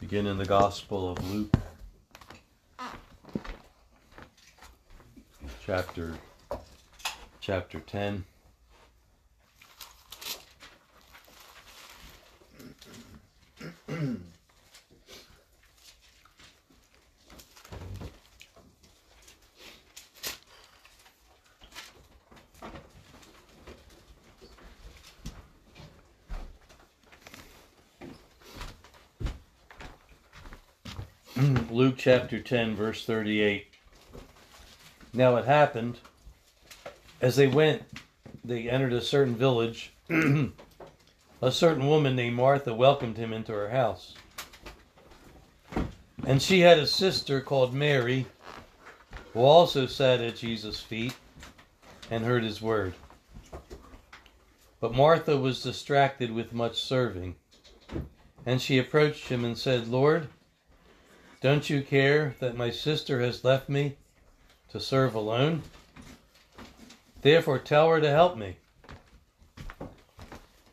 Begin in the Gospel of Luke, chapter chapter 10. Luke chapter 10, verse 38. Now it happened, as they went, they entered a certain village. a certain woman named Martha welcomed him into her house. And she had a sister called Mary, who also sat at Jesus' feet and heard his word. But Martha was distracted with much serving. And she approached him and said, Lord, don't you care that my sister has left me to serve alone? Therefore tell her to help me.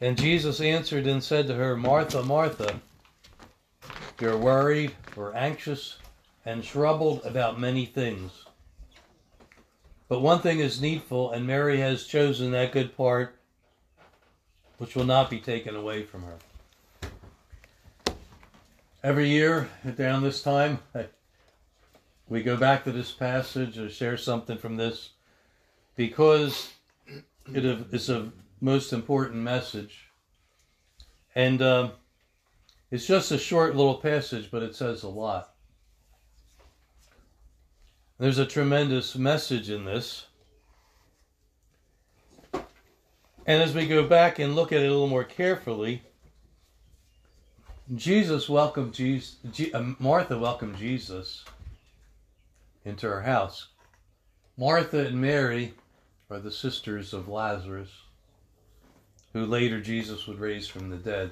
And Jesus answered and said to her, Martha, Martha, you're worried or anxious and troubled about many things. But one thing is needful, and Mary has chosen that good part which will not be taken away from her every year around this time, we go back to this passage or share something from this because it is a most important message. And uh, it's just a short little passage, but it says a lot. There's a tremendous message in this. And as we go back and look at it a little more carefully, Jesus welcomed Jesus, uh, Martha welcomed Jesus into her house. Martha and Mary are the sisters of Lazarus, who later Jesus would raise from the dead.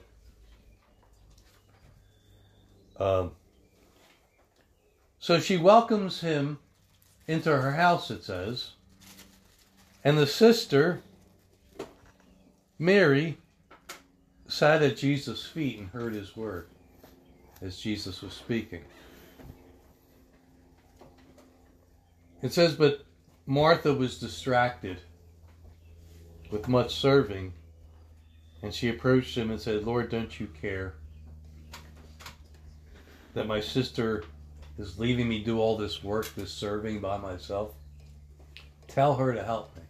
Uh, so she welcomes him into her house, it says. And the sister, Mary, sat at Jesus' feet and heard his word as Jesus was speaking. It says, But Martha was distracted with much serving, and she approached him and said, Lord, don't you care that my sister is leaving me do all this work, this serving by myself? Tell her to help me.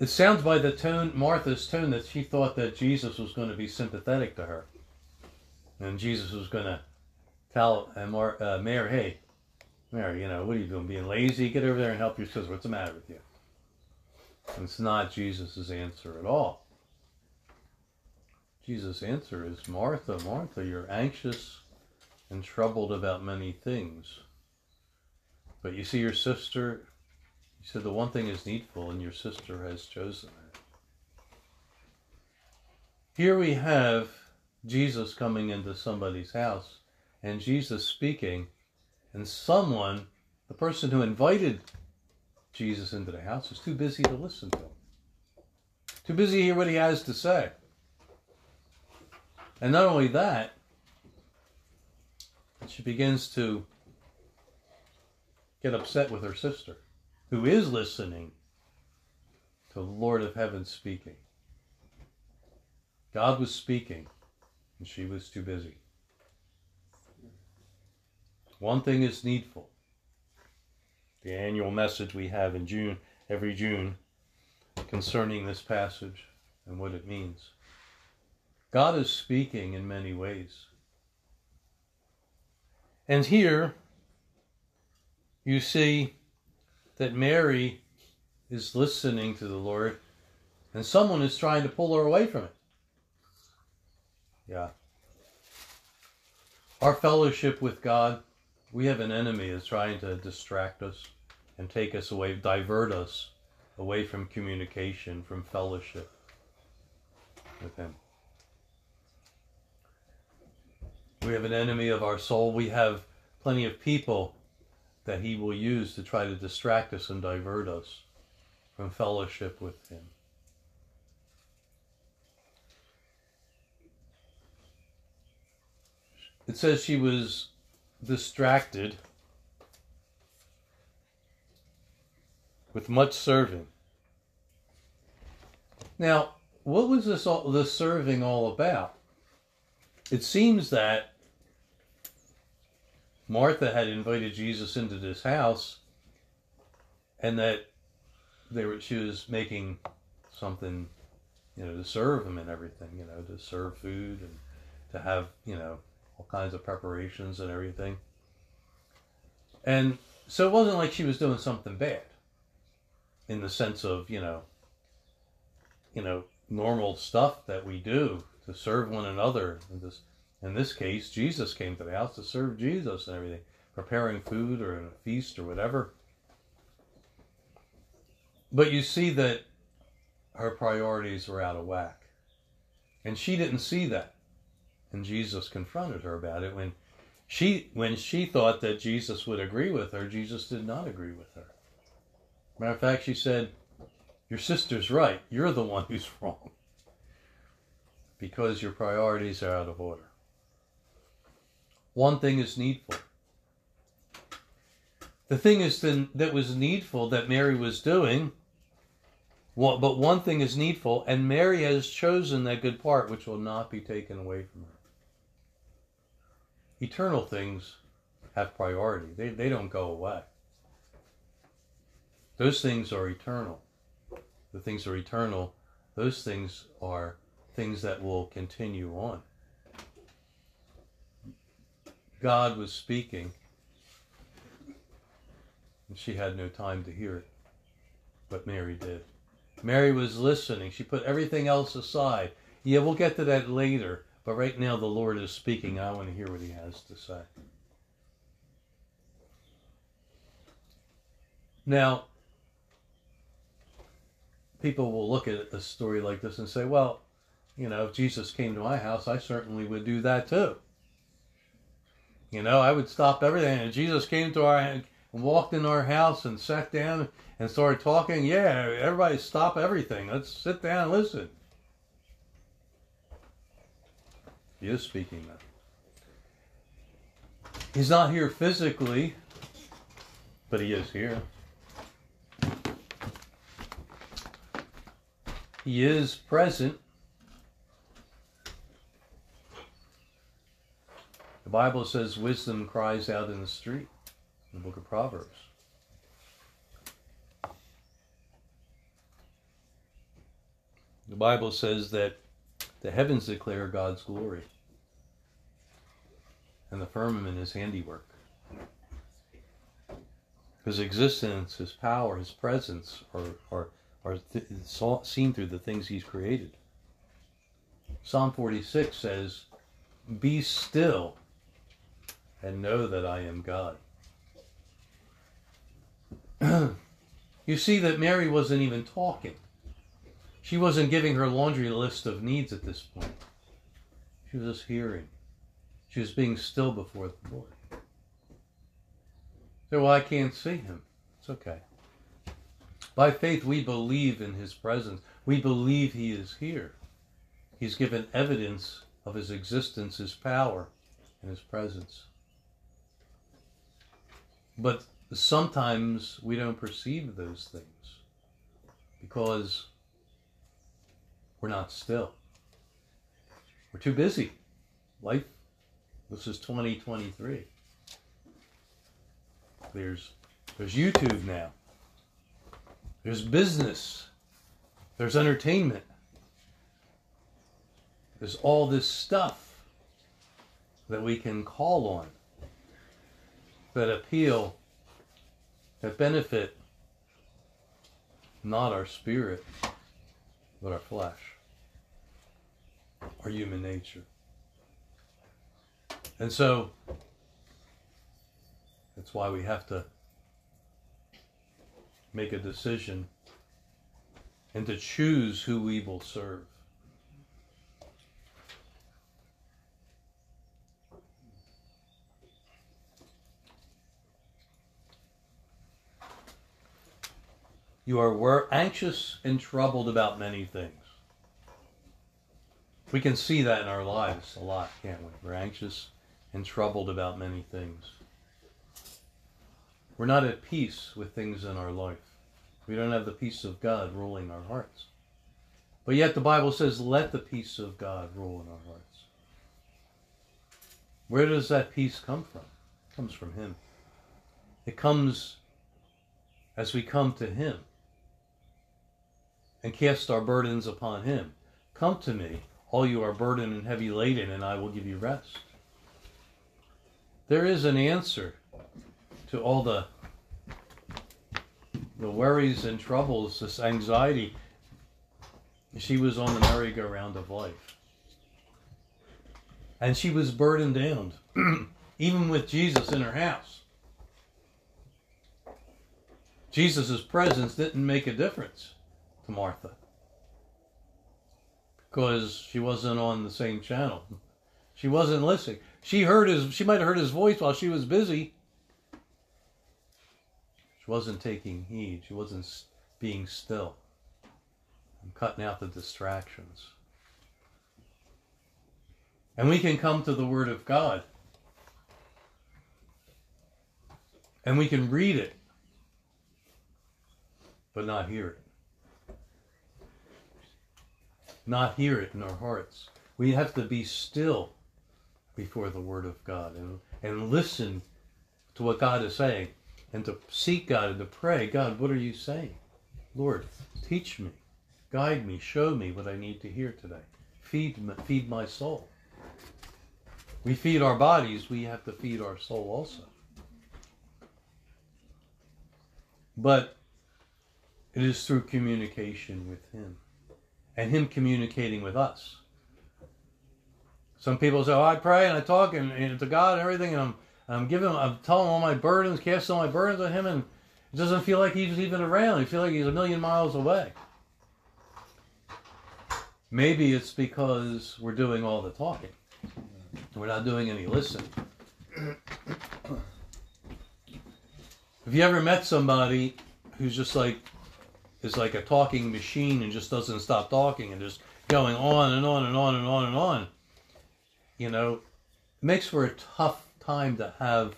It sounds by the tone, Martha's tone, that she thought that Jesus was going to be sympathetic to her. And Jesus was going to tell uh, Mar- uh, Mary, hey, Mary, you know, what are you doing? Being lazy? Get over there and help your sister. What's the matter with you? And it's not Jesus' answer at all. Jesus' answer is Martha, Martha, you're anxious and troubled about many things. But you see your sister he said, The one thing is needful, and your sister has chosen it. Here we have Jesus coming into somebody's house, and Jesus speaking, and someone, the person who invited Jesus into the house, is too busy to listen to him. Too busy to hear what he has to say. And not only that, she begins to get upset with her sister who is listening to the Lord of heaven speaking. God was speaking, and she was too busy. One thing is needful. The annual message we have in June, every June, concerning this passage and what it means. God is speaking in many ways. And here you see that Mary is listening to the Lord and someone is trying to pull her away from it. Yeah. Our fellowship with God, we have an enemy that's trying to distract us and take us away, divert us away from communication, from fellowship with Him. We have an enemy of our soul. We have plenty of people that he will use to try to distract us and divert us from fellowship with him. it says she was distracted with much serving. Now, what was this all, this serving all about? It seems that Martha had invited Jesus into this house, and that they were she was making something, you know, to serve him and everything, you know, to serve food and to have, you know, all kinds of preparations and everything. And so it wasn't like she was doing something bad in the sense of, you know, you know, normal stuff that we do to serve one another. and this, in this case, Jesus came to the house to serve Jesus and everything, preparing food or a feast or whatever. But you see that her priorities were out of whack. And she didn't see that. And Jesus confronted her about it when she when she thought that Jesus would agree with her, Jesus did not agree with her. Matter of fact, she said, Your sister's right. You're the one who's wrong. Because your priorities are out of order. One thing is needful. The thing is then that was needful that Mary was doing well, but one thing is needful, and Mary has chosen that good part which will not be taken away from her. Eternal things have priority, they, they don't go away. Those things are eternal. The things are eternal. Those things are things that will continue on. God was speaking, and she had no time to hear it, but Mary did. Mary was listening. She put everything else aside. Yeah, we'll get to that later. But right now, the Lord is speaking. I want to hear what He has to say. Now, people will look at a story like this and say, well, you know, if Jesus came to my house, I certainly would do that too. You know, I would stop everything. And Jesus came to our and walked in our house and sat down and started talking, yeah, everybody stop everything. Let's sit down and listen. He is speaking now. He's not here physically, but he is here. He is present. The Bible says wisdom cries out in the street in the book of Proverbs. The Bible says that the heavens declare God's glory, and the firmament his handiwork. His existence, his power, his presence are, are, are th- seen through the things he's created. Psalm 46 says, Be still and know that I am God. you see that Mary wasn't even talking. She wasn't giving her laundry list of needs at this point. She was just hearing. She was being still before the Lord. So, well, I can't see him. It's okay. By faith, we believe in his presence. We believe he is here. He's given evidence of his existence, his power, and his presence. But sometimes we don't perceive those things because we're not still. We're too busy. Life, this is 2023. There's, there's YouTube now. There's business. There's entertainment. There's all this stuff that we can call on that appeal that benefit not our spirit, but our flesh, our human nature. And so that's why we have to make a decision and to choose who we will serve. You are anxious and troubled about many things. We can see that in our lives a lot, can't we? We're anxious and troubled about many things. We're not at peace with things in our life. We don't have the peace of God ruling our hearts. But yet the Bible says, let the peace of God rule in our hearts. Where does that peace come from? It comes from Him. It comes as we come to Him and cast our burdens upon Him. Come to me, all you are burdened and heavy laden, and I will give you rest. There is an answer to all the the worries and troubles, this anxiety. She was on the merry-go-round of life. And she was burdened down, even with Jesus in her house. Jesus' presence didn't make a difference to Martha because she wasn't on the same channel. She wasn't listening. She heard his. She might have heard his voice while she was busy. She wasn't taking heed. She wasn't being still. I'm cutting out the distractions. And we can come to the Word of God. And we can read it but not hear it. Not hear it in our hearts. We have to be still before the Word of God and, and listen to what God is saying and to seek God and to pray God, what are you saying? Lord, teach me, guide me, show me what I need to hear today. Feed, feed my soul. We feed our bodies, we have to feed our soul also. But it is through communication with Him and Him communicating with us. Some people say, oh, I pray and I talk and, and to God and everything, and I'm, I'm giving, I'm telling all my burdens, casting all my burdens on Him, and it doesn't feel like He's even around. You feel like He's a million miles away. Maybe it's because we're doing all the talking. We're not doing any listening. Have you ever met somebody who's just like is like a talking machine and just doesn't stop talking and just going on and on and on and on and on. You know, makes for a tough time to have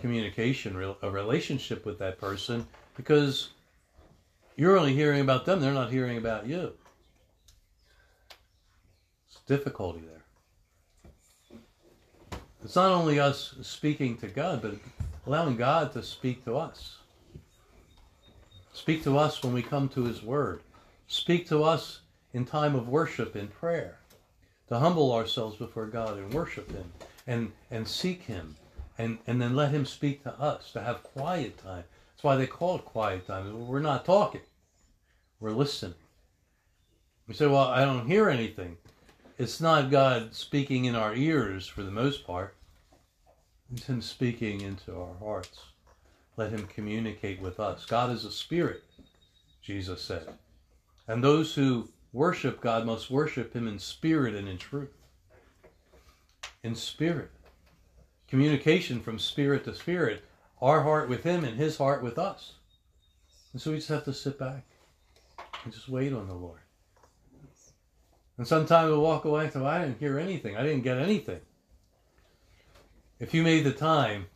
communication, a relationship with that person because you're only hearing about them, they're not hearing about you. It's difficulty there. It's not only us speaking to God, but allowing God to speak to us. Speak to us when we come to His Word. Speak to us in time of worship in prayer. To humble ourselves before God and worship Him and, and seek Him and, and then let Him speak to us, to have quiet time. That's why they call it quiet time. We're not talking, we're listening. We say, Well, I don't hear anything. It's not God speaking in our ears for the most part, it's Him speaking into our hearts. Let him communicate with us. God is a spirit, Jesus said. And those who worship God must worship him in spirit and in truth. In spirit. Communication from spirit to spirit. Our heart with him and his heart with us. And so we just have to sit back and just wait on the Lord. And sometimes we'll walk away and say, I didn't hear anything. I didn't get anything. If you made the time,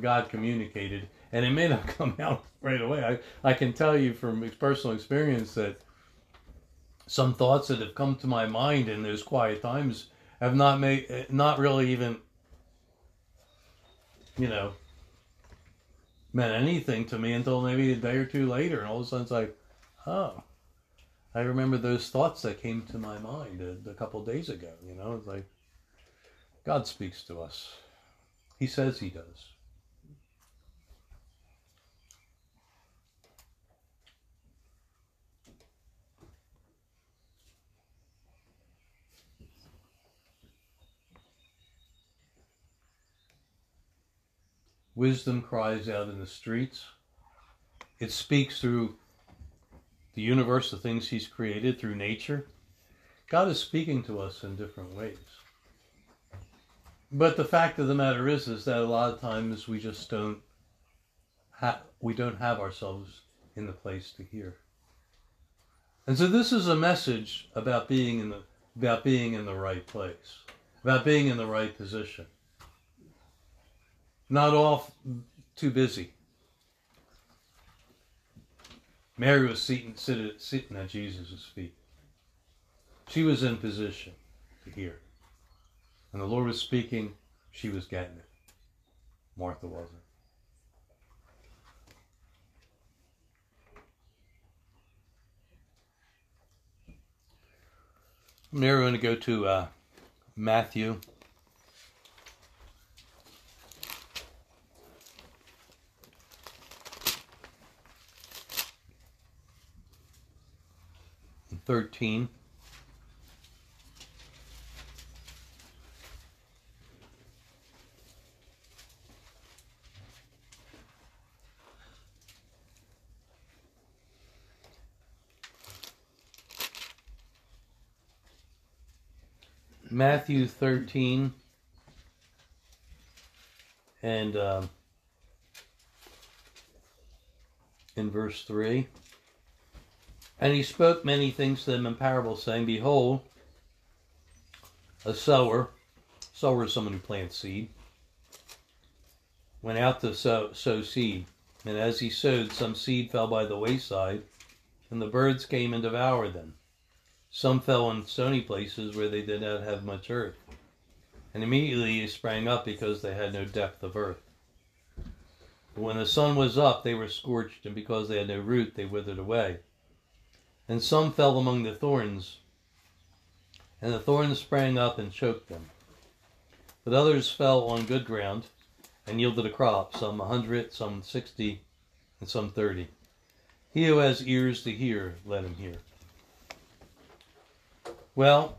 God communicated and it may not come out right away. I, I can tell you from personal experience that some thoughts that have come to my mind in those quiet times have not made, not really even, you know, meant anything to me until maybe a day or two later, and all of a sudden it's like, oh, I remember those thoughts that came to my mind a, a couple days ago. You know, it's like God speaks to us. He says He does. Wisdom cries out in the streets. It speaks through the universe, the things He's created, through nature. God is speaking to us in different ways. But the fact of the matter is, is that a lot of times we just don't we don't have ourselves in the place to hear. And so this is a message about being in the about being in the right place. about being in the right position. Not all too busy. Mary was sitting, sitting, at Jesus' feet. She was in position to hear. And the Lord was speaking, she was getting it. Martha wasn't. Mary, we're going to go to uh, Matthew. Thirteen. Matthew 13 and um, in verse 3 and he spoke many things to them in parables saying behold a sower sower is someone who plants seed went out to sow, sow seed and as he sowed some seed fell by the wayside and the birds came and devoured them some fell on stony places where they did not have much earth, and immediately they sprang up because they had no depth of earth. But when the sun was up, they were scorched, and because they had no root, they withered away. And some fell among the thorns, and the thorns sprang up and choked them. But others fell on good ground and yielded a crop, some a hundred, some sixty, and some thirty. He who has ears to hear, let him hear. Well,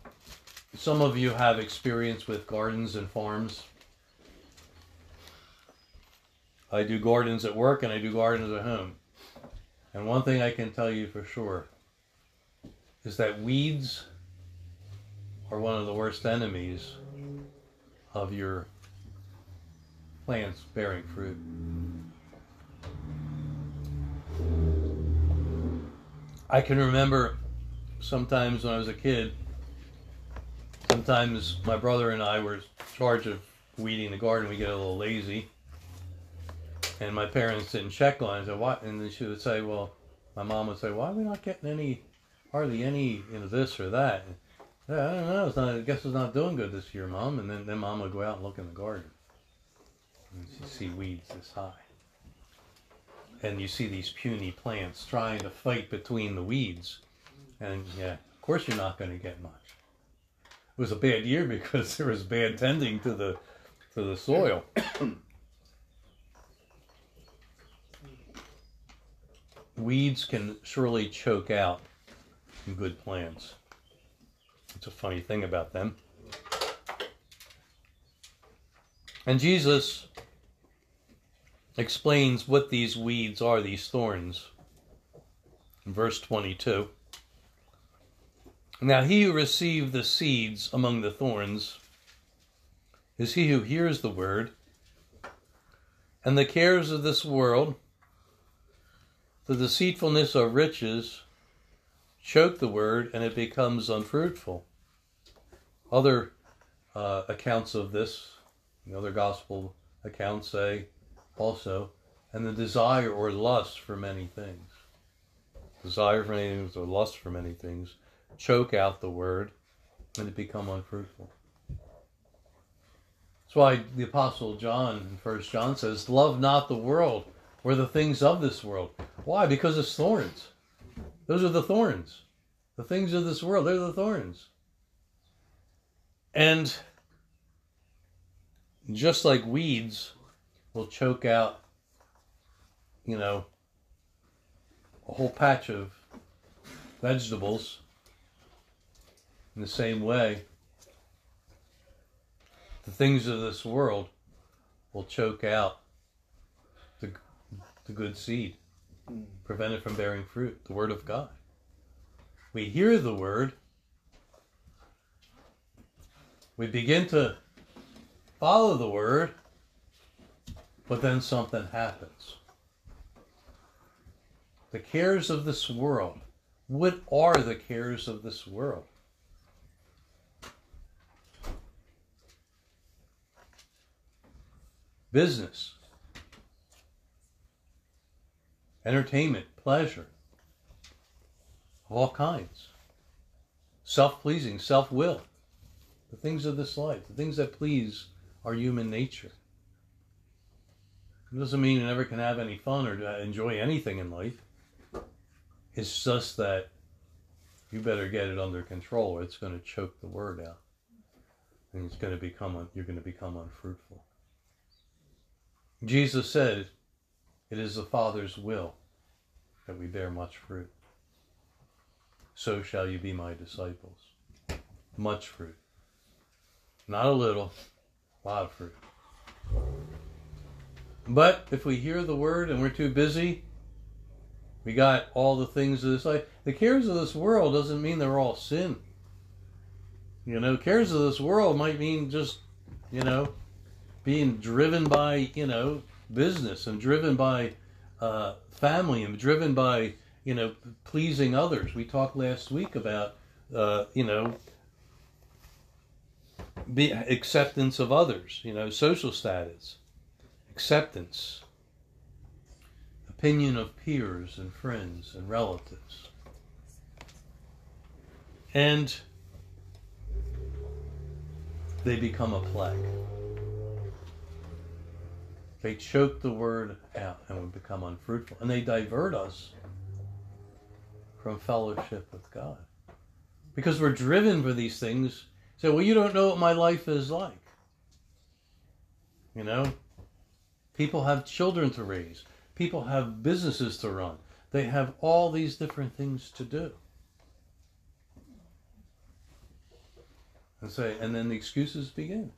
some of you have experience with gardens and farms. I do gardens at work and I do gardens at home. And one thing I can tell you for sure is that weeds are one of the worst enemies of your plants bearing fruit. I can remember sometimes when I was a kid sometimes my brother and I were in charge of weeding the garden. We get a little lazy, and my parents didn't check on it. So what? And then she would say, "Well," my mom would say, "Why are we not getting any, hardly any, you know, this or that?" Yeah, I don't know. It's not. I guess it's not doing good this year, mom. And then then mom would go out and look in the garden, and you see weeds this high, and you see these puny plants trying to fight between the weeds, and yeah, of course you're not going to get much it was a bad year because there was bad tending to the to the soil. Weeds can surely choke out good plants. It's a funny thing about them. And Jesus explains what these weeds are, these thorns, in verse 22. Now he who received the seeds among the thorns is he who hears the word, and the cares of this world, the deceitfulness of riches, choke the word, and it becomes unfruitful. Other uh, accounts of this, the other gospel accounts say also, and the desire or lust for many things. Desire for many things or lust for many things choke out the word and it become unfruitful. That's why the Apostle John in First John says, Love not the world or the things of this world. Why? Because it's thorns. Those are the thorns. The things of this world, they're the thorns. And just like weeds will choke out, you know, a whole patch of vegetables in the same way, the things of this world will choke out the, the good seed, prevented from bearing fruit, the word of God. We hear the word, we begin to follow the word, but then something happens. The cares of this world. What are the cares of this world? Business, entertainment, pleasure of all kinds, self pleasing, self will, the things of this life, the things that please our human nature. It doesn't mean you never can have any fun or enjoy anything in life. It's just that you better get it under control or it's going to choke the word out. And it's going to become, you're going to become unfruitful. Jesus said, It is the Father's will that we bear much fruit. So shall you be my disciples. Much fruit. Not a little, a lot of fruit. But if we hear the word and we're too busy, we got all the things of this life. The cares of this world doesn't mean they're all sin. You know, cares of this world might mean just, you know, being driven by you know business and driven by uh, family and driven by you know pleasing others. We talked last week about uh, you know be acceptance of others, you know, social status, acceptance, opinion of peers and friends and relatives. And they become a plague. They choke the word out and we become unfruitful. And they divert us from fellowship with God. Because we're driven for these things. Say, well, you don't know what my life is like. You know? People have children to raise. People have businesses to run. They have all these different things to do. And say, and then the excuses begin.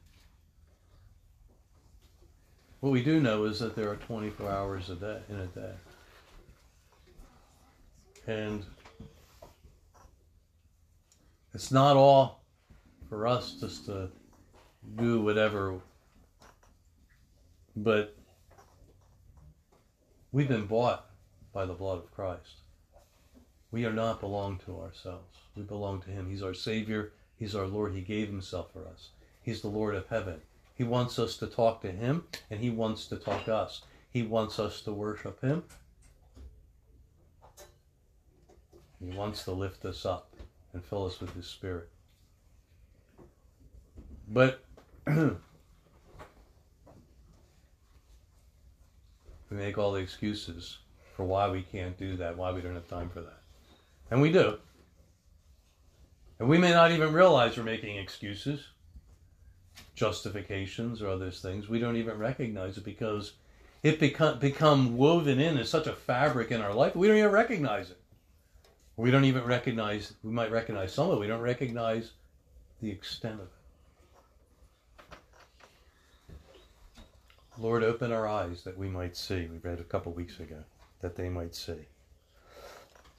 What we do know is that there are 24 hours a day in a day. And it's not all for us just to do whatever, but we've been bought by the blood of Christ. We are not belong to ourselves. We belong to Him. He's our Savior. He's our Lord. He gave Himself for us. He's the Lord of heaven. He wants us to talk to Him, and He wants to talk to us. He wants us to worship Him. He wants to lift us up and fill us with His Spirit. But we make all the excuses for why we can't do that, why we don't have time for that. And we do. And we may not even realize we're making excuses justifications or other things. We don't even recognize it because it become become woven in as such a fabric in our life. We don't even recognize it. We don't even recognize. We might recognize some of it. We don't recognize the extent of it. Lord, open our eyes that we might see. We read a couple weeks ago that they might see.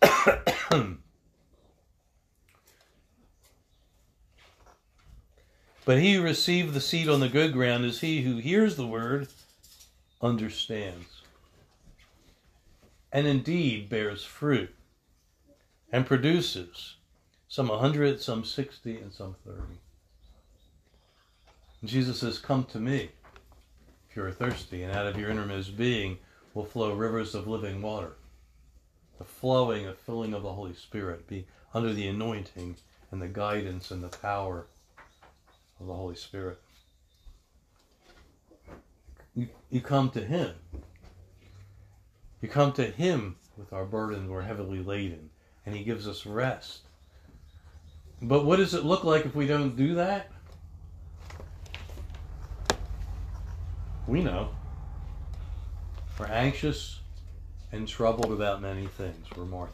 But he who received the seed on the good ground is he who hears the word, understands, and indeed bears fruit, and produces some a hundred, some sixty, and some thirty. And Jesus says, Come to me if you are thirsty, and out of your innermost being will flow rivers of living water. The flowing, a filling of the Holy Spirit, be under the anointing and the guidance and the power of the Holy Spirit. You, you come to Him. You come to Him with our burden, we're heavily laden, and He gives us rest. But what does it look like if we don't do that? We know. We're anxious and troubled about many things. We're Martha.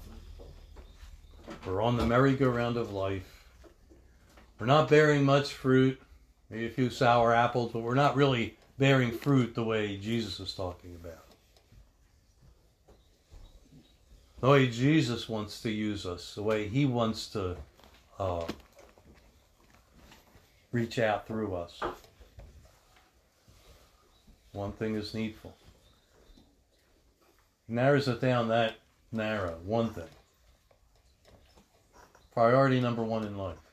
We're on the merry-go-round of life we're not bearing much fruit, maybe a few sour apples, but we're not really bearing fruit the way Jesus is talking about. The way Jesus wants to use us, the way He wants to uh, reach out through us. One thing is needful. Narrows it down that narrow. One thing. Priority number one in life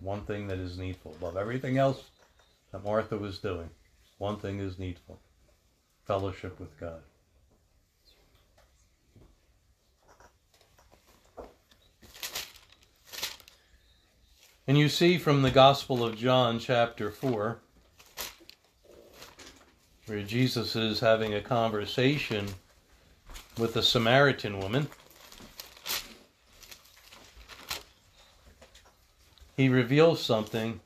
one thing that is needful above everything else that Martha was doing One thing is needful fellowship with God. And you see from the Gospel of John, chapter 4, where Jesus is having a conversation with a Samaritan woman. He reveals something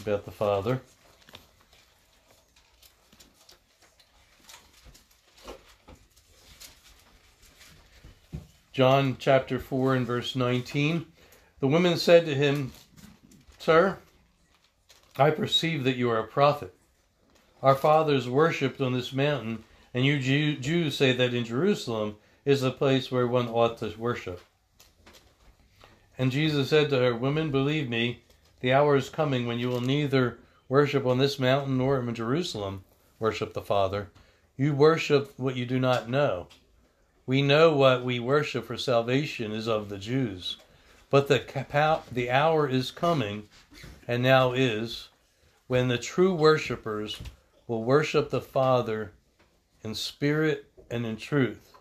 about the Father. John chapter 4 and verse 19. The women said to him, Sir, I perceive that you are a prophet. Our fathers worshipped on this mountain, and you Jews say that in Jerusalem is the place where one ought to worship. And Jesus said to her, Women, believe me, the hour is coming when you will neither worship on this mountain nor in Jerusalem worship the Father. You worship what you do not know. We know what we worship for salvation is of the Jews. But the, the hour is coming, and now is, when the true worshippers will worship the Father in spirit and in truth.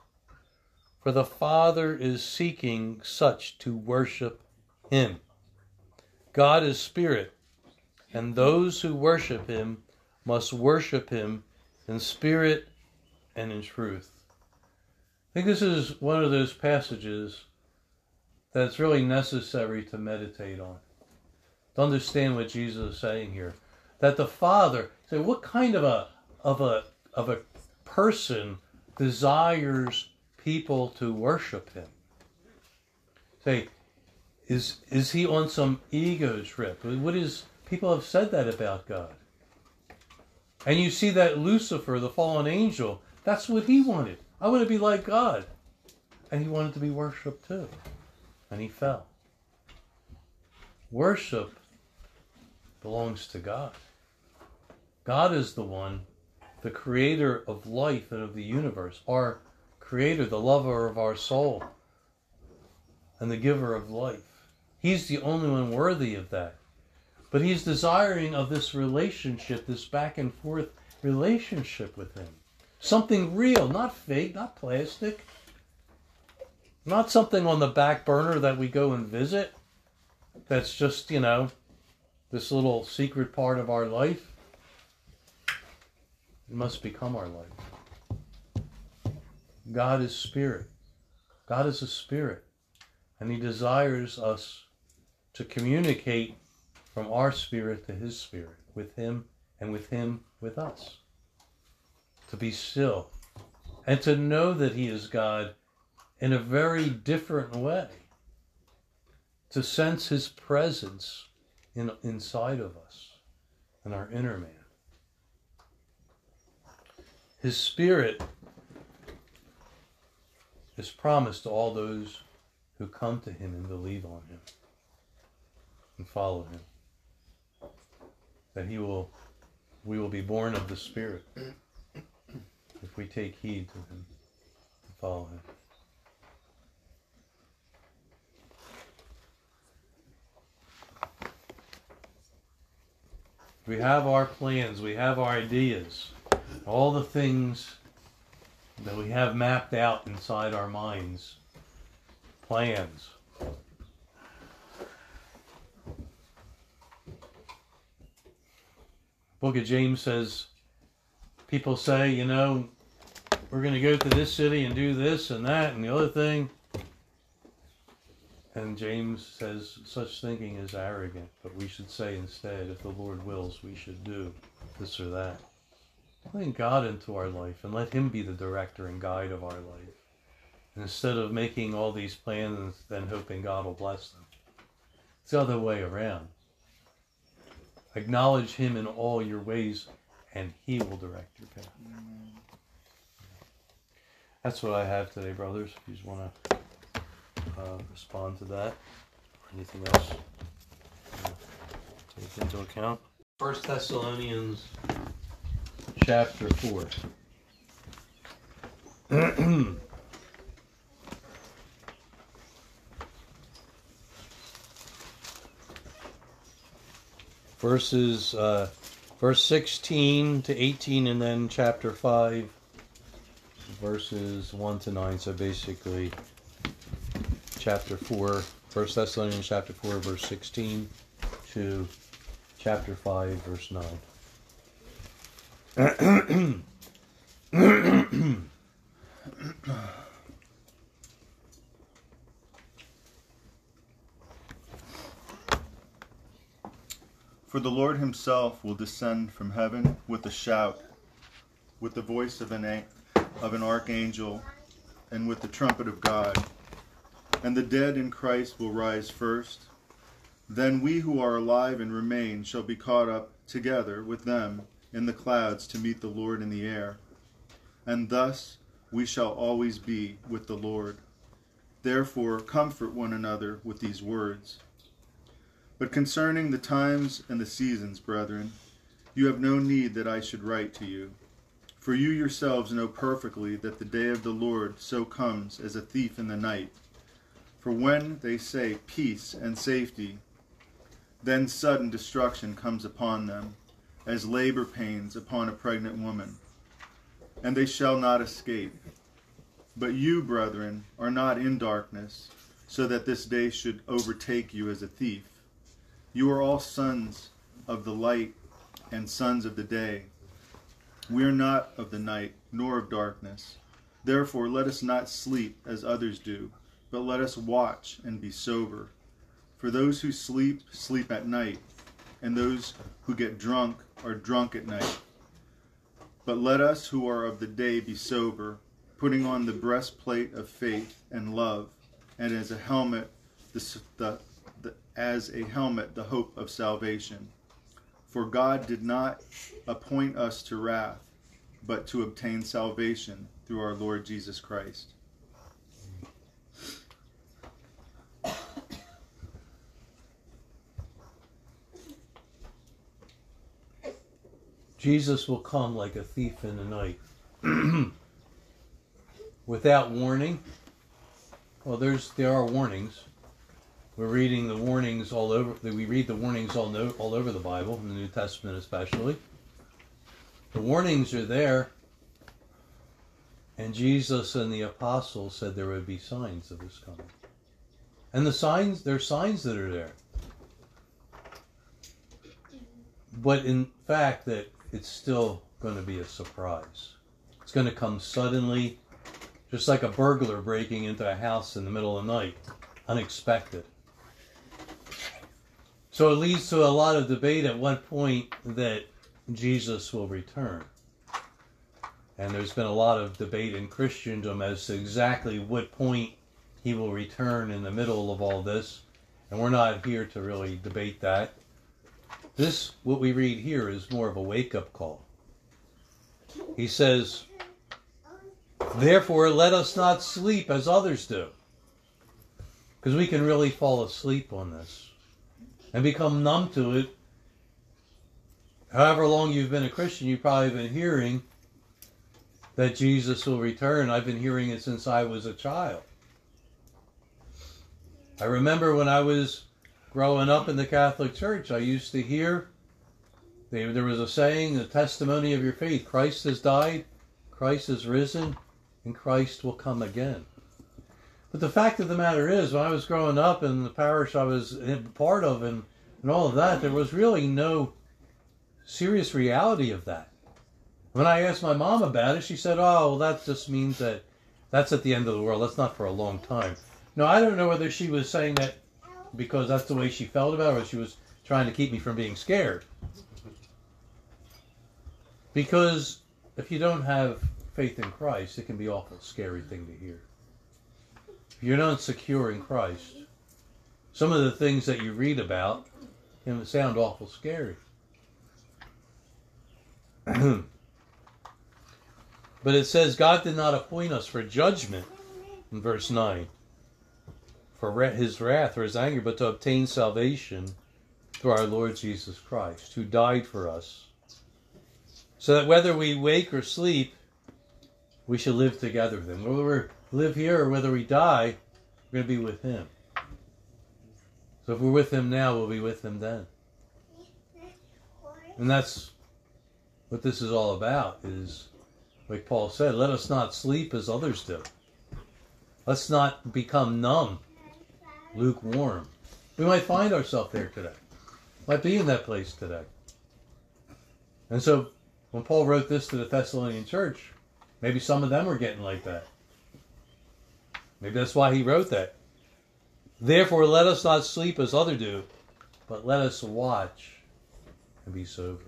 For the Father is seeking such to worship Him. God is spirit, and those who worship Him must worship Him in spirit and in truth. I think this is one of those passages that's really necessary to meditate on. To understand what Jesus is saying here. That the Father, say, what kind of a of a of a person desires people to worship him? Say, is is he on some ego trip? What is people have said that about God? And you see that Lucifer, the fallen angel, that's what he wanted. I want to be like God. And he wanted to be worshiped too and he fell. Worship belongs to God. God is the one, the creator of life and of the universe, our creator, the lover of our soul, and the giver of life. He's the only one worthy of that. But he's desiring of this relationship, this back and forth relationship with him. Something real, not fake, not plastic, not something on the back burner that we go and visit. That's just, you know, this little secret part of our life. It must become our life. God is spirit. God is a spirit. And He desires us to communicate from our spirit to His spirit, with Him and with Him with us. To be still and to know that He is God in a very different way to sense his presence in, inside of us in our inner man. His spirit is promised to all those who come to him and believe on him and follow him. That he will we will be born of the spirit if we take heed to him and follow him. We have our plans, we have our ideas, all the things that we have mapped out inside our minds. Plans. Book of James says, people say, you know, we're going to go to this city and do this and that and the other thing. And James says, such thinking is arrogant, but we should say instead, if the Lord wills, we should do this or that. Bring God into our life and let Him be the director and guide of our life. Instead of making all these plans and then hoping God will bless them. It's the other way around. Acknowledge Him in all your ways, and He will direct your path. That's what I have today, brothers. If you just want to uh, respond to that anything else take into account. First Thessalonians chapter 4. Verses uh, verse 16 to 18, and then chapter 5, verses 1 to 9. So basically, chapter 4, 1 Thessalonians chapter 4, verse 16 to chapter 5, verse 9. For the Lord himself will descend from heaven with a shout, with the voice of an, of an archangel, and with the trumpet of God. And the dead in Christ will rise first. Then we who are alive and remain shall be caught up together with them in the clouds to meet the Lord in the air. And thus we shall always be with the Lord. Therefore, comfort one another with these words. But concerning the times and the seasons, brethren, you have no need that I should write to you. For you yourselves know perfectly that the day of the Lord so comes as a thief in the night. For when they say peace and safety, then sudden destruction comes upon them, as labor pains upon a pregnant woman, and they shall not escape. But you, brethren, are not in darkness, so that this day should overtake you as a thief. You are all sons of the light and sons of the day. We are not of the night, nor of darkness. Therefore, let us not sleep as others do, but let us watch and be sober. For those who sleep, sleep at night, and those who get drunk are drunk at night. But let us who are of the day be sober, putting on the breastplate of faith and love, and as a helmet the, the as a helmet the hope of salvation. For God did not appoint us to wrath, but to obtain salvation through our Lord Jesus Christ. Jesus will come like a thief in the night. Without warning. Well, there's there are warnings. We're reading the warnings all over. We read the warnings all, no, all over the Bible, in the New Testament especially. The warnings are there, and Jesus and the apostles said there would be signs of his coming. And the signs, there are signs that are there. But in fact, that it's still going to be a surprise. It's going to come suddenly, just like a burglar breaking into a house in the middle of the night, unexpected. So it leads to a lot of debate at what point that Jesus will return. And there's been a lot of debate in Christendom as to exactly what point he will return in the middle of all this. And we're not here to really debate that. This, what we read here, is more of a wake up call. He says, Therefore, let us not sleep as others do. Because we can really fall asleep on this and become numb to it. However long you've been a Christian, you've probably been hearing that Jesus will return. I've been hearing it since I was a child. I remember when I was growing up in the Catholic Church, I used to hear there was a saying, the testimony of your faith Christ has died, Christ has risen, and Christ will come again. But the fact of the matter is, when I was growing up in the parish I was part of and, and all of that, there was really no serious reality of that. When I asked my mom about it, she said, oh, well, that just means that that's at the end of the world. That's not for a long time. No, I don't know whether she was saying that because that's the way she felt about it she was trying to keep me from being scared. Because if you don't have faith in Christ, it can be awful scary thing to hear If you're not secure in Christ, some of the things that you read about can sound awful scary. but it says God did not appoint us for judgment in verse 9, for his wrath or his anger, but to obtain salvation through our Lord Jesus Christ, who died for us, so that whether we wake or sleep, we shall live together with him. Whether we live here or whether we die, we're going to be with him. So if we're with him now, we'll be with him then. And that's what this is all about is, like Paul said, let us not sleep as others do. Let's not become numb, lukewarm. We might find ourselves there today. Might be in that place today. And so when Paul wrote this to the Thessalonian church, maybe some of them were getting like that. Maybe that's why he wrote that. Therefore, let us not sleep as others do, but let us watch and be sober.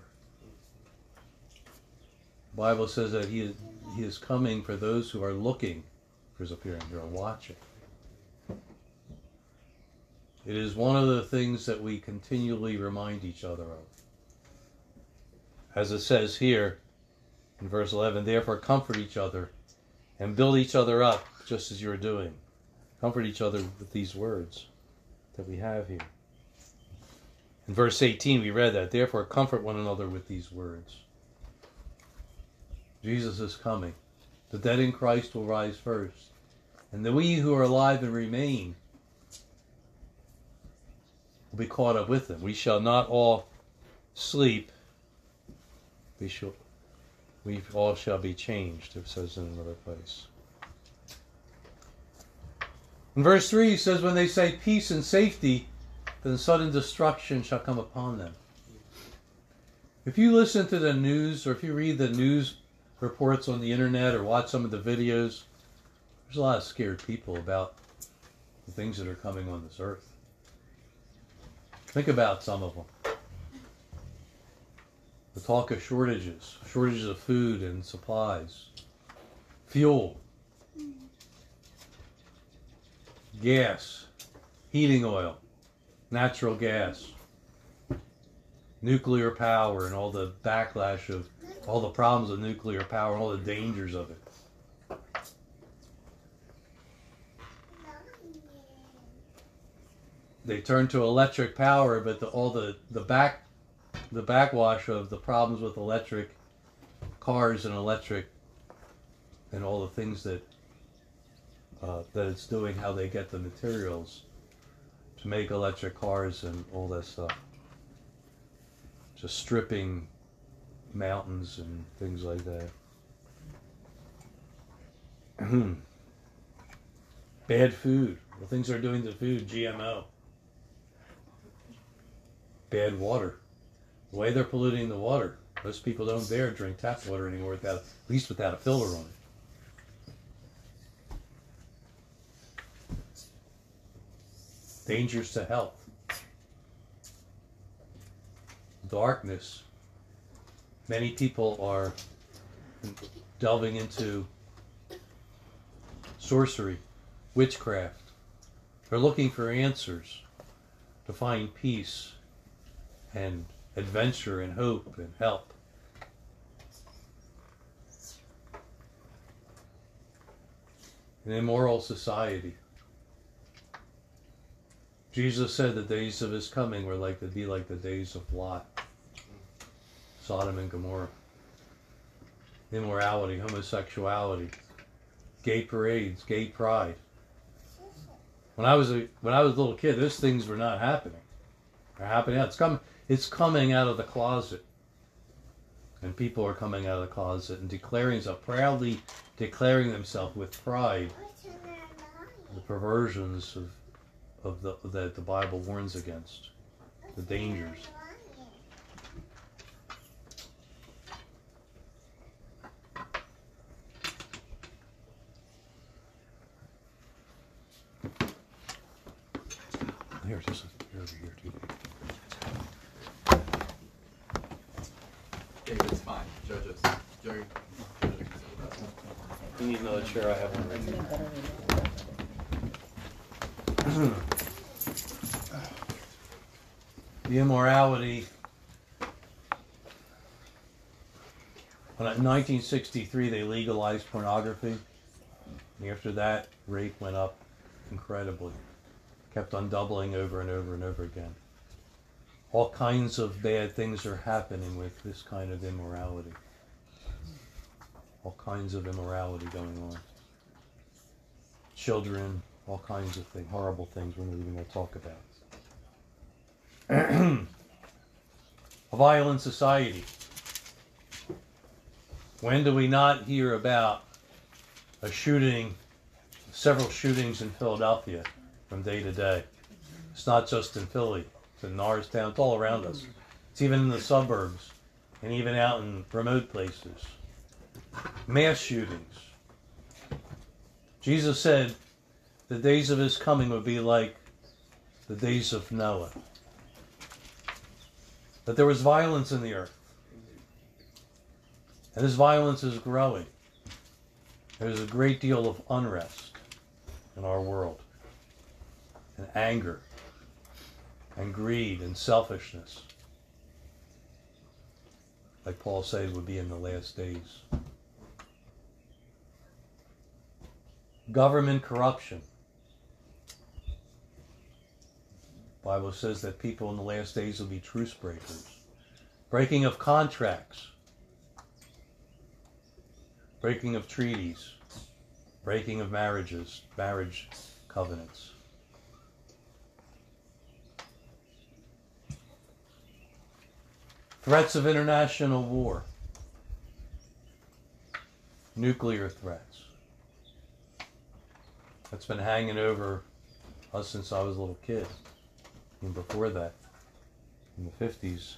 The Bible says that he is, he is coming for those who are looking for his appearing, who are watching. It is one of the things that we continually remind each other of. As it says here in verse 11, therefore comfort each other and build each other up just as you're doing. Comfort each other with these words that we have here. In verse 18, we read that, therefore comfort one another with these words. Jesus is coming. The dead in Christ will rise first. And the we who are alive and remain will be caught up with them. We shall not all sleep. We shall we all shall be changed, it says in another place. In verse 3, he says, When they say peace and safety, then sudden destruction shall come upon them. If you listen to the news or if you read the news reports on the internet or watch some of the videos, there's a lot of scared people about the things that are coming on this earth. Think about some of them. The talk of shortages, shortages of food and supplies, fuel, gas, heating oil, natural gas, nuclear power, and all the backlash of all the problems of nuclear power and all the dangers of it. They turn to electric power, but the, all the, the back the backwash of the problems with electric cars and electric and all the things that uh, that it's doing, how they get the materials to make electric cars and all that stuff. Just stripping mountains and things like that. Bad food. The things they're doing to food, GMO. Bad water. The way they're polluting the water. Most people don't dare drink tap water anymore without, at least without a filter on it. Dangers to health. Darkness. Many people are delving into sorcery, witchcraft. They're looking for answers to find peace and adventure and hope and help. An immoral society. Jesus said the days of his coming were like to be like the days of Lot, Sodom and Gomorrah. Immorality, homosexuality, gay parades, gay pride. When I was a when I was a little kid, those things were not happening. They're happening. It's coming. It's coming out of the closet, and people are coming out of the closet and declaring themselves proudly, declaring themselves with pride. The perversions of of the that the Bible warns against, the dangers. Here, just here over here too. David's fine. Judges. Jerry. You need another chair. I have one right here. The immorality. In 1963 they legalized pornography. After that, rape went up incredibly. Kept on doubling over and over and over again. All kinds of bad things are happening with this kind of immorality. All kinds of immorality going on. Children, all kinds of things, horrible things we're not even going to talk about. a violent society. When do we not hear about a shooting, several shootings in Philadelphia from day to day? It's not just in Philly, it's in Norristown, it's all around us. It's even in the suburbs and even out in remote places. Mass shootings. Jesus said the days of his coming would be like the days of Noah. That there was violence in the earth. And this violence is growing. There's a great deal of unrest in our world, and anger, and greed, and selfishness. Like Paul said, would be in the last days. Government corruption. Bible says that people in the last days will be truce breakers. Breaking of contracts. Breaking of treaties. Breaking of marriages, marriage covenants. Threats of international war. Nuclear threats. That's been hanging over us since I was a little kid and before that, in the 50s,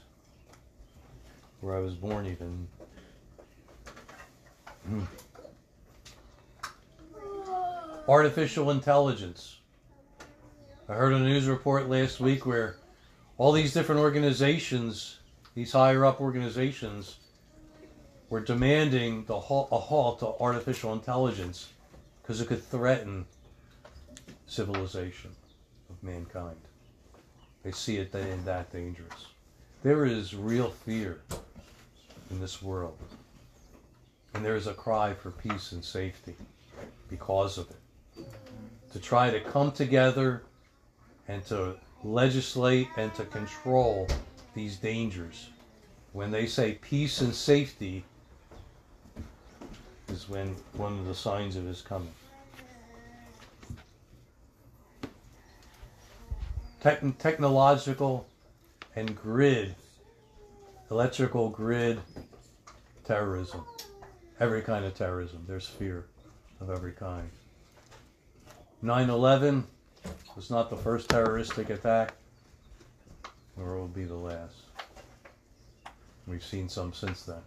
where I was born, even. Hmm. Artificial intelligence. I heard a news report last week where all these different organizations, these higher up organizations, were demanding the halt, a halt to artificial intelligence because it could threaten civilization of mankind. They see it that that dangerous. There is real fear in this world. And there is a cry for peace and safety because of it. To try to come together and to legislate and to control these dangers. When they say peace and safety is when one of the signs of his coming. Techn- technological and grid, electrical grid terrorism. Every kind of terrorism. There's fear of every kind. 9 11 was not the first terroristic attack, nor will be the last. We've seen some since then.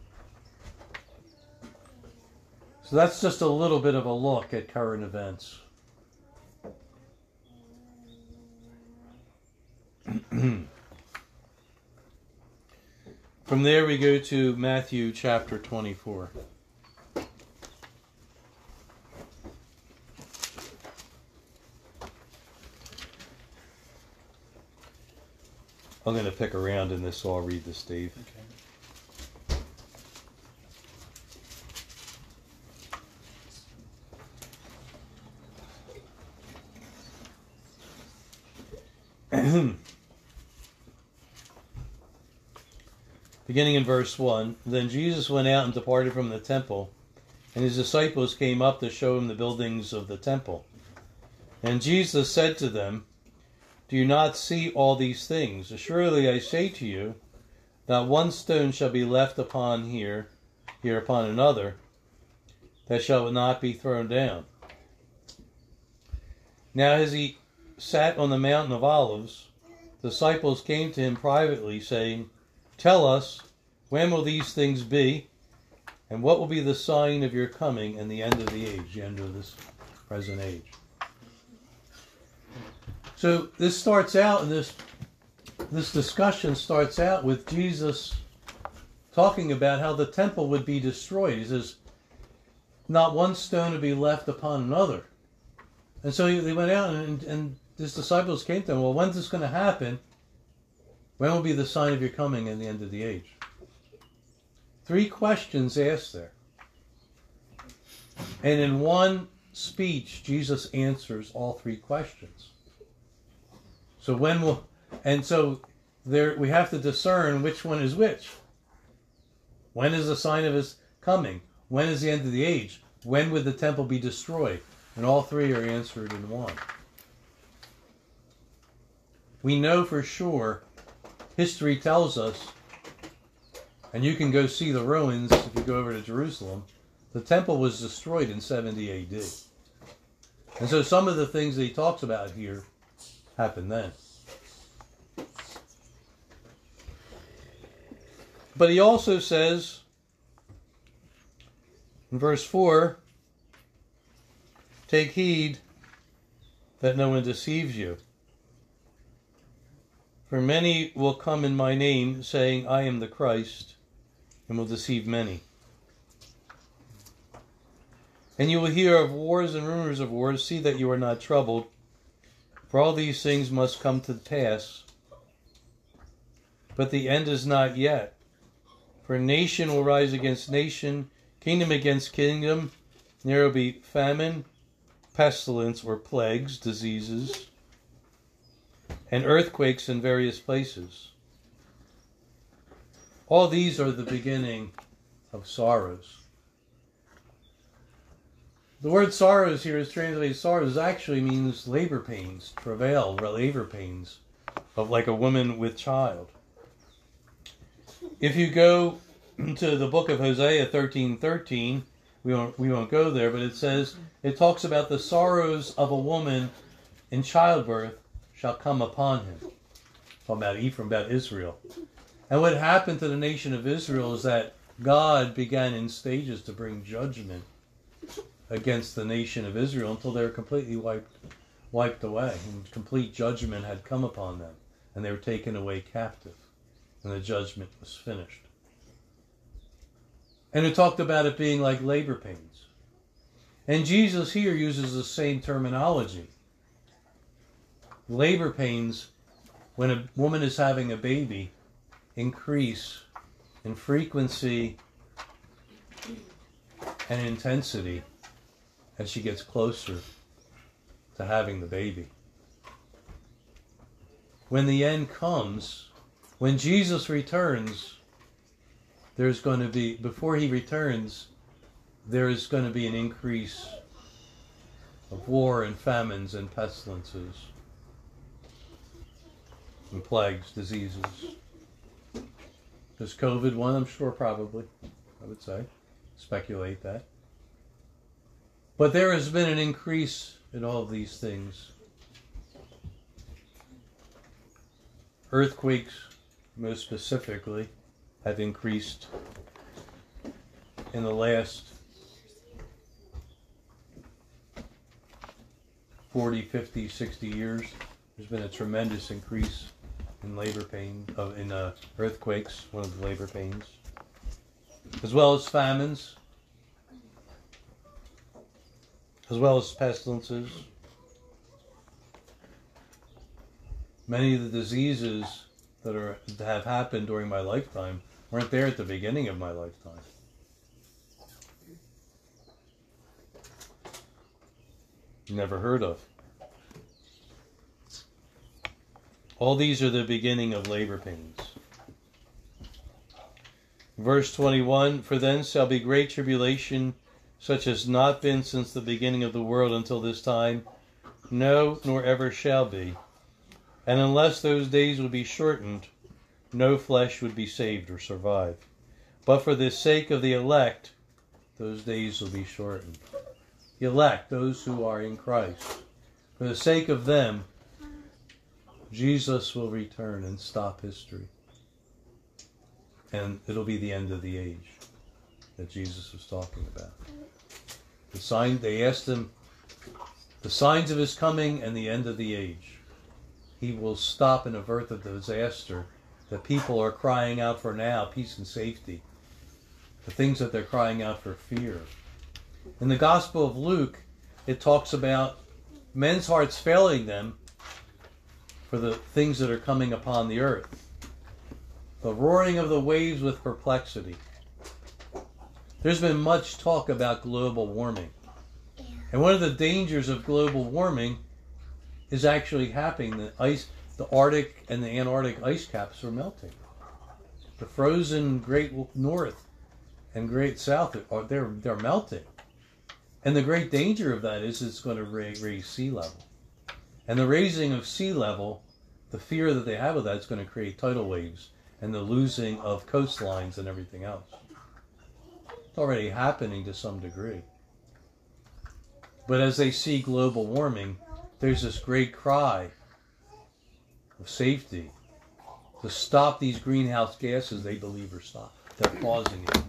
So that's just a little bit of a look at current events. From there, we go to Matthew chapter 24. I'm going to pick around in this, so I'll read this, Dave. Beginning in verse 1 Then Jesus went out and departed from the temple, and his disciples came up to show him the buildings of the temple. And Jesus said to them, Do you not see all these things? Surely I say to you, not one stone shall be left upon here, here upon another, that shall not be thrown down. Now, as he sat on the mountain of Olives, disciples came to him privately, saying, Tell us, when will these things be? And what will be the sign of your coming and the end of the age, the end of this present age? So this starts out, and this this discussion starts out with Jesus talking about how the temple would be destroyed. He says, "Not one stone would be left upon another." And so they went out, and, and his disciples came to him. Well, when's this going to happen? When will be the sign of your coming and the end of the age? Three questions asked there. And in one speech, Jesus answers all three questions. So when will and so there we have to discern which one is which. When is the sign of his coming? When is the end of the age? When would the temple be destroyed? And all three are answered in one. We know for sure history tells us And you can go see the ruins if you go over to Jerusalem. The temple was destroyed in 70 AD. And so some of the things that he talks about here happened then. But he also says in verse 4 Take heed that no one deceives you. For many will come in my name, saying, I am the Christ, and will deceive many. And you will hear of wars and rumors of wars. See that you are not troubled, for all these things must come to pass. But the end is not yet. For nation will rise against nation, kingdom against kingdom. There will be famine, pestilence, or plagues, diseases, and earthquakes in various places. All these are the beginning of sorrows. The word sorrows here is translated sorrows actually means labor pains, travail, labor pains of like a woman with child. If you go to the book of Hosea 13 13, we won't, we won't go there, but it says, it talks about the sorrows of a woman in childbirth shall come upon him. Talking about Ephraim, about Israel. And what happened to the nation of Israel is that God began in stages to bring judgment against the nation of Israel until they were completely wiped wiped away and complete judgment had come upon them and they were taken away captive and the judgment was finished. And it talked about it being like labor pains. And Jesus here uses the same terminology. Labor pains, when a woman is having a baby, increase in frequency and intensity as she gets closer to having the baby. When the end comes, when Jesus returns, there's going to be, before he returns, there is going to be an increase of war and famines and pestilences and plagues, diseases. Does COVID one? I'm sure, probably. I would say, speculate that. But there has been an increase in all of these things. Earthquakes, most specifically, have increased in the last 40, 50, 60 years. There's been a tremendous increase in labor pain, in uh, earthquakes, one of the labor pains, as well as famines as well as pestilences. Many of the diseases that are that have happened during my lifetime weren't there at the beginning of my lifetime. Never heard of. All these are the beginning of labor pains. Verse 21 For then shall be great tribulation such as not been since the beginning of the world until this time, no, nor ever shall be. And unless those days would be shortened, no flesh would be saved or survive. But for the sake of the elect, those days will be shortened. The elect, those who are in Christ, for the sake of them, Jesus will return and stop history. And it'll be the end of the age that Jesus was talking about. The sign they asked him the signs of his coming and the end of the age. He will stop and avert the disaster that people are crying out for now, peace and safety. The things that they're crying out for fear. In the Gospel of Luke, it talks about men's hearts failing them for the things that are coming upon the earth. The roaring of the waves with perplexity. There's been much talk about global warming. And one of the dangers of global warming is actually happening. The ice, the Arctic and the Antarctic ice caps are melting. The frozen Great North and Great South are they're they're melting. And the great danger of that is it's going to raise sea level. And the raising of sea level, the fear that they have of that is going to create tidal waves and the losing of coastlines and everything else. It's already happening to some degree. But as they see global warming, there's this great cry of safety to stop these greenhouse gases they believe are stop. They're causing it.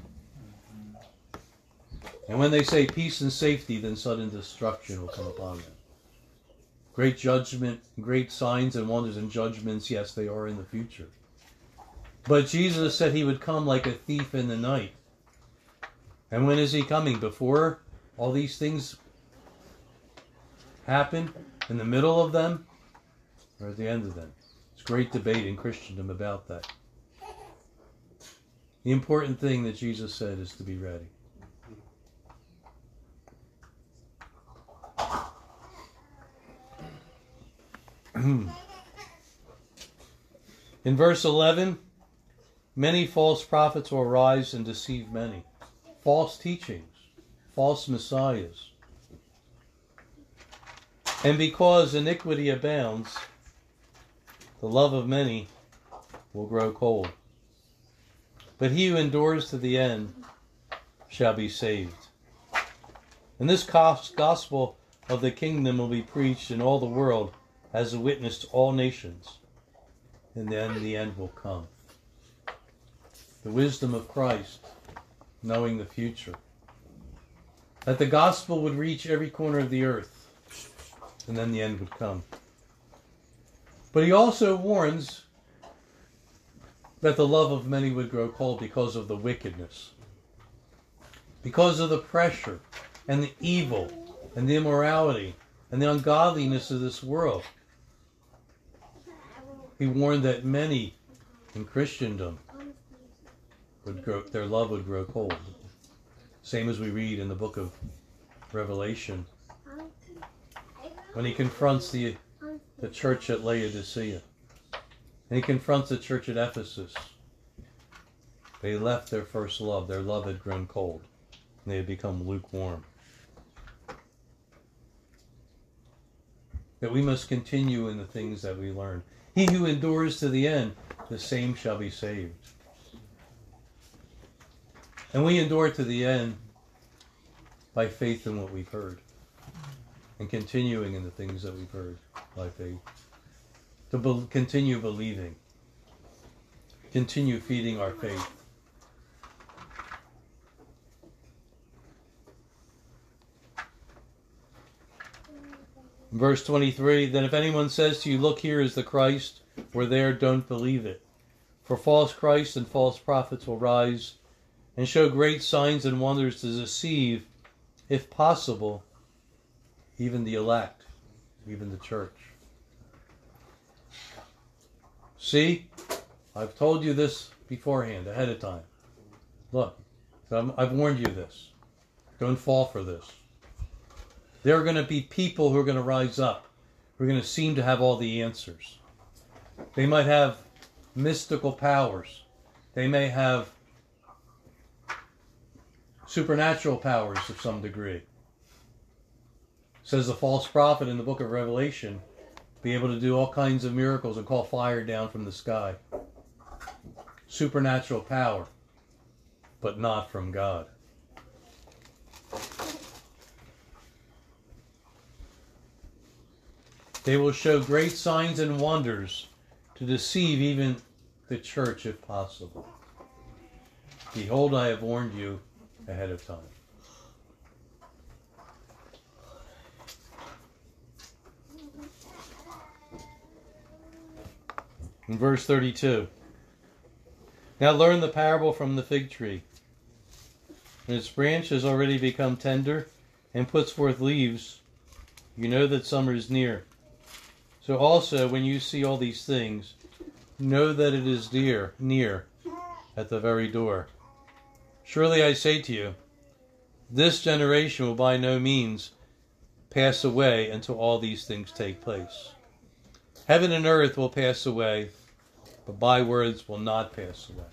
And when they say peace and safety, then sudden destruction will come upon them. Great judgment, great signs and wonders and judgments, yes, they are in the future. But Jesus said he would come like a thief in the night. And when is he coming? Before all these things happen? In the middle of them? Or at the end of them? It's great debate in Christendom about that. The important thing that Jesus said is to be ready. In verse 11, many false prophets will arise and deceive many. False teachings, false messiahs. And because iniquity abounds, the love of many will grow cold. But he who endures to the end shall be saved. And this gospel of the kingdom will be preached in all the world as a witness to all nations, and then the end will come. The wisdom of Christ, knowing the future. That the gospel would reach every corner of the earth, and then the end would come. But he also warns that the love of many would grow cold because of the wickedness, because of the pressure and the evil and the immorality and the ungodliness of this world. He warned that many in Christendom would grow, their love would grow cold. Same as we read in the book of Revelation when he confronts the, the church at Laodicea. And he confronts the church at Ephesus. They left their first love. Their love had grown cold. And they had become lukewarm. That we must continue in the things that we learn. He who endures to the end, the same shall be saved. And we endure to the end by faith in what we've heard and continuing in the things that we've heard by faith. To be- continue believing, continue feeding our faith. Verse 23 Then if anyone says to you, Look, here is the Christ, or there, don't believe it. For false Christs and false prophets will rise and show great signs and wonders to deceive, if possible, even the elect, even the church. See, I've told you this beforehand, ahead of time. Look, I've warned you this. Don't fall for this. There are going to be people who are going to rise up, who are going to seem to have all the answers. They might have mystical powers. They may have supernatural powers of some degree. Says the false prophet in the book of Revelation, be able to do all kinds of miracles and call fire down from the sky. Supernatural power, but not from God. They will show great signs and wonders to deceive even the church if possible. Behold, I have warned you ahead of time. In verse 32. Now learn the parable from the fig tree. When its branch has already become tender and puts forth leaves, you know that summer is near. So also, when you see all these things, know that it is dear, near, at the very door. Surely I say to you, this generation will by no means pass away until all these things take place. Heaven and earth will pass away, but my words will not pass away.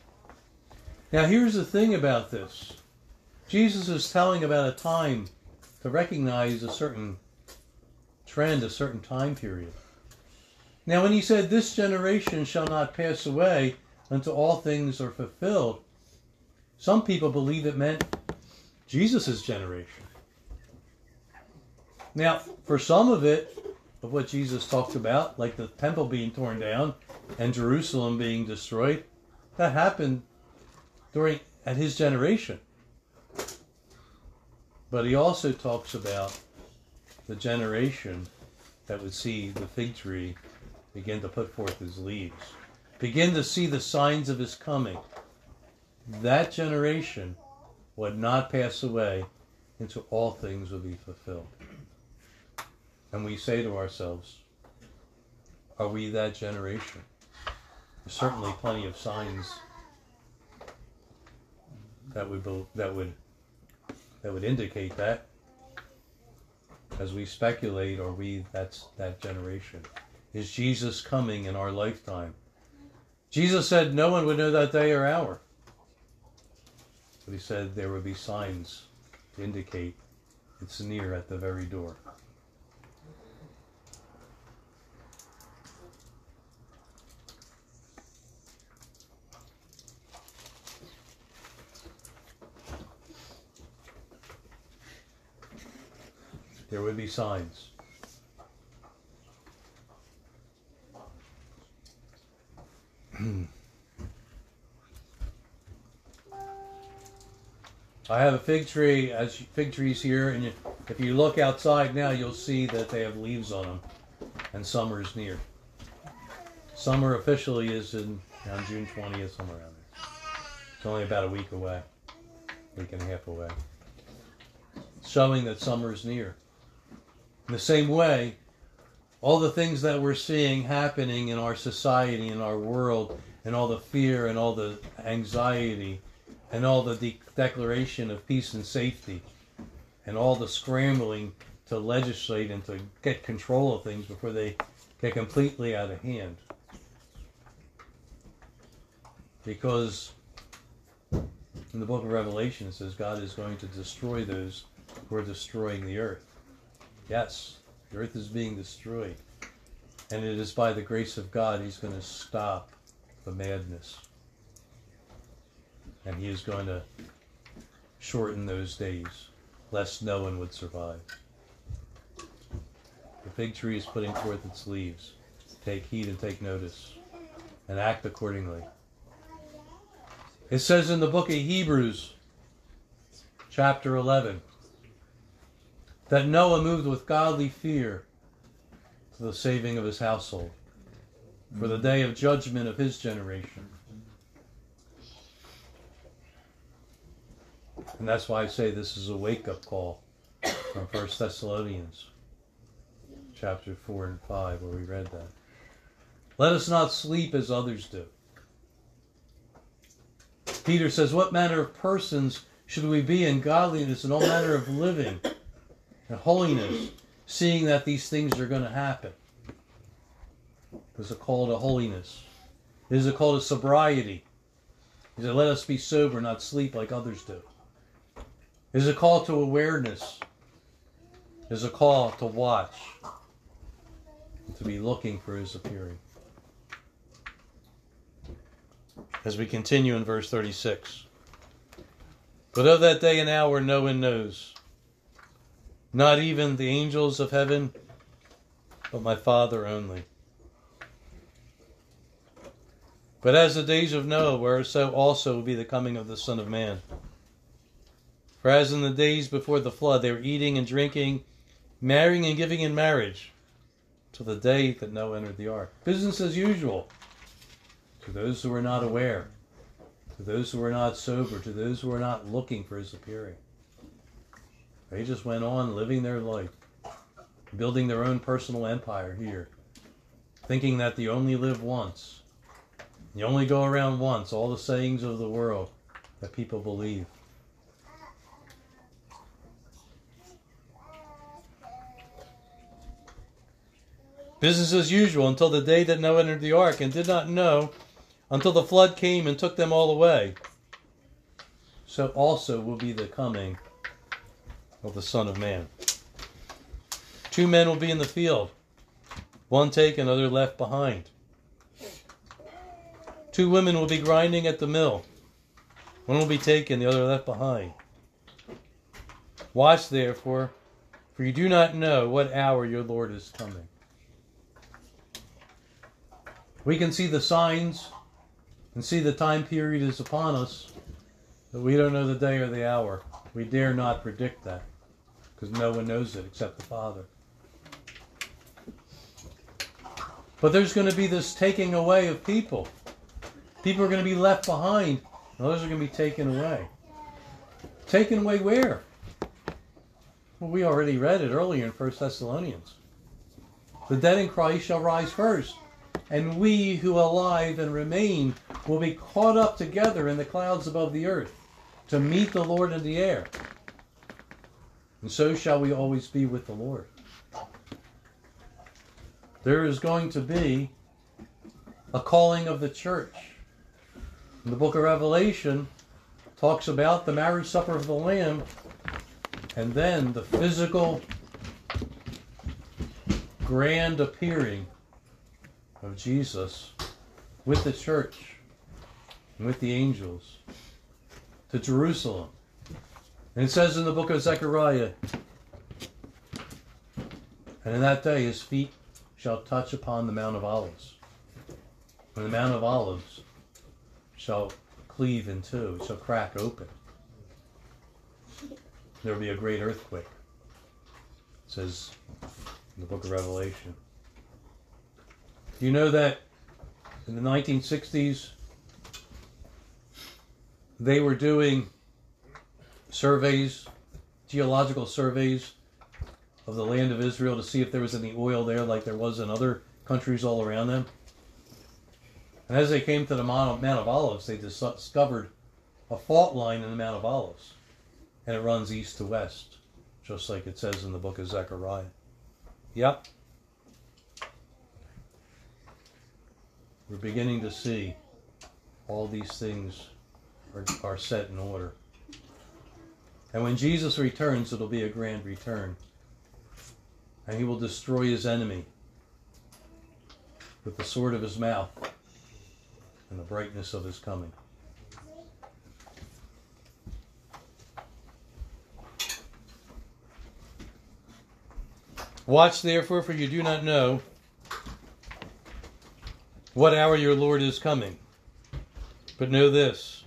Now, here's the thing about this Jesus is telling about a time to recognize a certain trend, a certain time period. Now, when he said, This generation shall not pass away until all things are fulfilled. Some people believe it meant Jesus' generation. Now, for some of it, of what Jesus talked about, like the temple being torn down and Jerusalem being destroyed, that happened during at his generation. But he also talks about the generation that would see the fig tree begin to put forth his leaves, begin to see the signs of his coming. That generation would not pass away until all things would be fulfilled. And we say to ourselves, are we that generation? There's certainly plenty of signs that would that would that would indicate that. As we speculate, are we that's that generation? Is Jesus coming in our lifetime? Jesus said no one would know that day or hour. But he said there would be signs to indicate it's near at the very door. There would be signs. I have a fig tree, as fig trees here, and if you look outside now, you'll see that they have leaves on them, and summer is near. Summer officially is in on June 20th, somewhere around there. It's only about a week away, week and a half away, showing that summer is near. In the same way, all the things that we're seeing happening in our society, in our world, and all the fear and all the anxiety and all the de- declaration of peace and safety and all the scrambling to legislate and to get control of things before they get completely out of hand. Because in the book of Revelation it says God is going to destroy those who are destroying the earth. Yes, the earth is being destroyed. And it is by the grace of God he's going to stop the madness. And he is going to shorten those days, lest no one would survive. The fig tree is putting forth its leaves. Take heed and take notice, and act accordingly. It says in the book of Hebrews, chapter 11, that Noah moved with godly fear to the saving of his household for the day of judgment of his generation. And that's why I say this is a wake up call from First Thessalonians chapter 4 and 5, where we read that. Let us not sleep as others do. Peter says, What manner of persons should we be in godliness and all manner of living and holiness, seeing that these things are going to happen? There's a call to holiness. Is a call to sobriety. He said, Let us be sober, not sleep like others do. Is a call to awareness. Is a call to watch, to be looking for his appearing. As we continue in verse 36. But of that day and hour no one knows, not even the angels of heaven, but my Father only. But as the days of Noah were, so also will be the coming of the Son of Man. For as in the days before the flood, they were eating and drinking, marrying and giving in marriage, till the day that Noah entered the ark. Business as usual. To those who were not aware, to those who were not sober, to those who were not looking for his appearing. They just went on living their life, building their own personal empire here, thinking that they only live once. You only go around once, all the sayings of the world that people believe. Business as usual until the day that Noah entered the ark and did not know until the flood came and took them all away. So also will be the coming of the Son of Man. Two men will be in the field, one taken, another left behind. Two women will be grinding at the mill. One will be taken, the other left behind. Watch therefore, for you do not know what hour your Lord is coming. We can see the signs and see the time period is upon us, but we don't know the day or the hour. We dare not predict that because no one knows it except the Father. But there's going to be this taking away of people. People are going to be left behind, others are going to be taken away. Taken away where? Well, we already read it earlier in 1 Thessalonians. The dead in Christ shall rise first, and we who are alive and remain will be caught up together in the clouds above the earth to meet the Lord in the air. And so shall we always be with the Lord. There is going to be a calling of the church. The book of Revelation talks about the marriage supper of the Lamb and then the physical grand appearing of Jesus with the church and with the angels to Jerusalem. And it says in the book of Zechariah, and in that day his feet shall touch upon the Mount of Olives. And the Mount of Olives shall cleave in two, shall crack open. There will be a great earthquake. It says in the book of Revelation. Do You know that in the 1960s, they were doing surveys, geological surveys of the land of Israel to see if there was any oil there like there was in other countries all around them. And as they came to the Mount of Olives, they discovered a fault line in the Mount of Olives. And it runs east to west, just like it says in the book of Zechariah. Yep. We're beginning to see all these things are, are set in order. And when Jesus returns, it'll be a grand return. And he will destroy his enemy with the sword of his mouth and the brightness of his coming. Watch therefore, for you do not know what hour your Lord is coming. But know this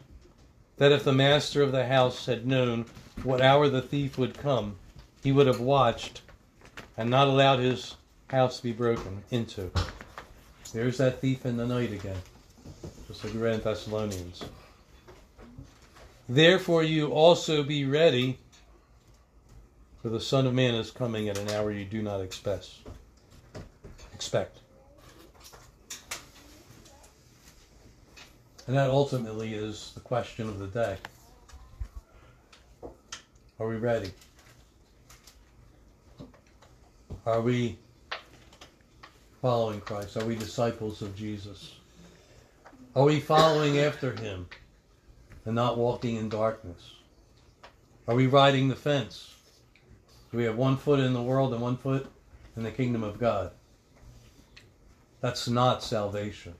that if the master of the house had known what hour the thief would come, he would have watched and not allowed his house to be broken into. There's that thief in the night again, just like we read in Thessalonians. Therefore, you also be ready, for the Son of Man is coming at an hour you do not expect. Expect. And that ultimately is the question of the day. Are we ready? Are we following Christ? Are we disciples of Jesus? Are we following after him and not walking in darkness? Are we riding the fence? Do we have one foot in the world and one foot in the kingdom of God? That's not salvation.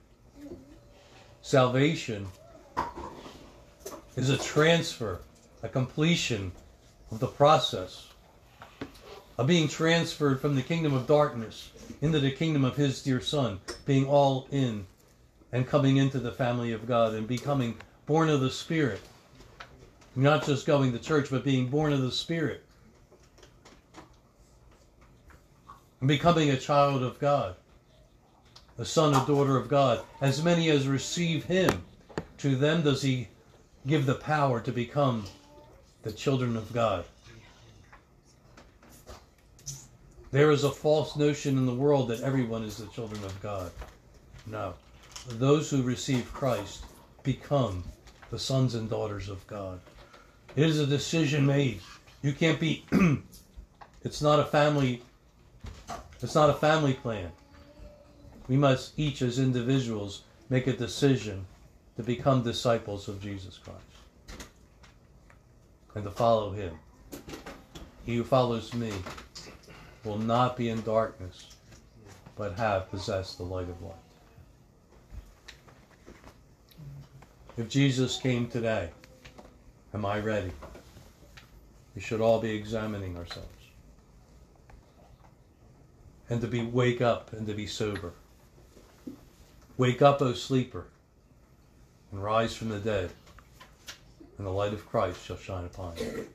Salvation is a transfer, a completion of the process of being transferred from the kingdom of darkness into the kingdom of his dear son, being all in and coming into the family of God and becoming born of the Spirit. Not just going to church, but being born of the Spirit. And becoming a child of God a son or daughter of God. As many as receive him, to them does he give the power to become the children of God. There is a false notion in the world that everyone is the children of God. No. Those who receive Christ become the sons and daughters of God. It is a decision made. You can't be it's not a family it's not a family plan we must each as individuals make a decision to become disciples of Jesus Christ and to follow him. He who follows me will not be in darkness, but have possessed the light of life. If Jesus came today, am I ready? We should all be examining ourselves. And to be wake up and to be sober. Wake up, O sleeper, and rise from the dead, and the light of Christ shall shine upon you.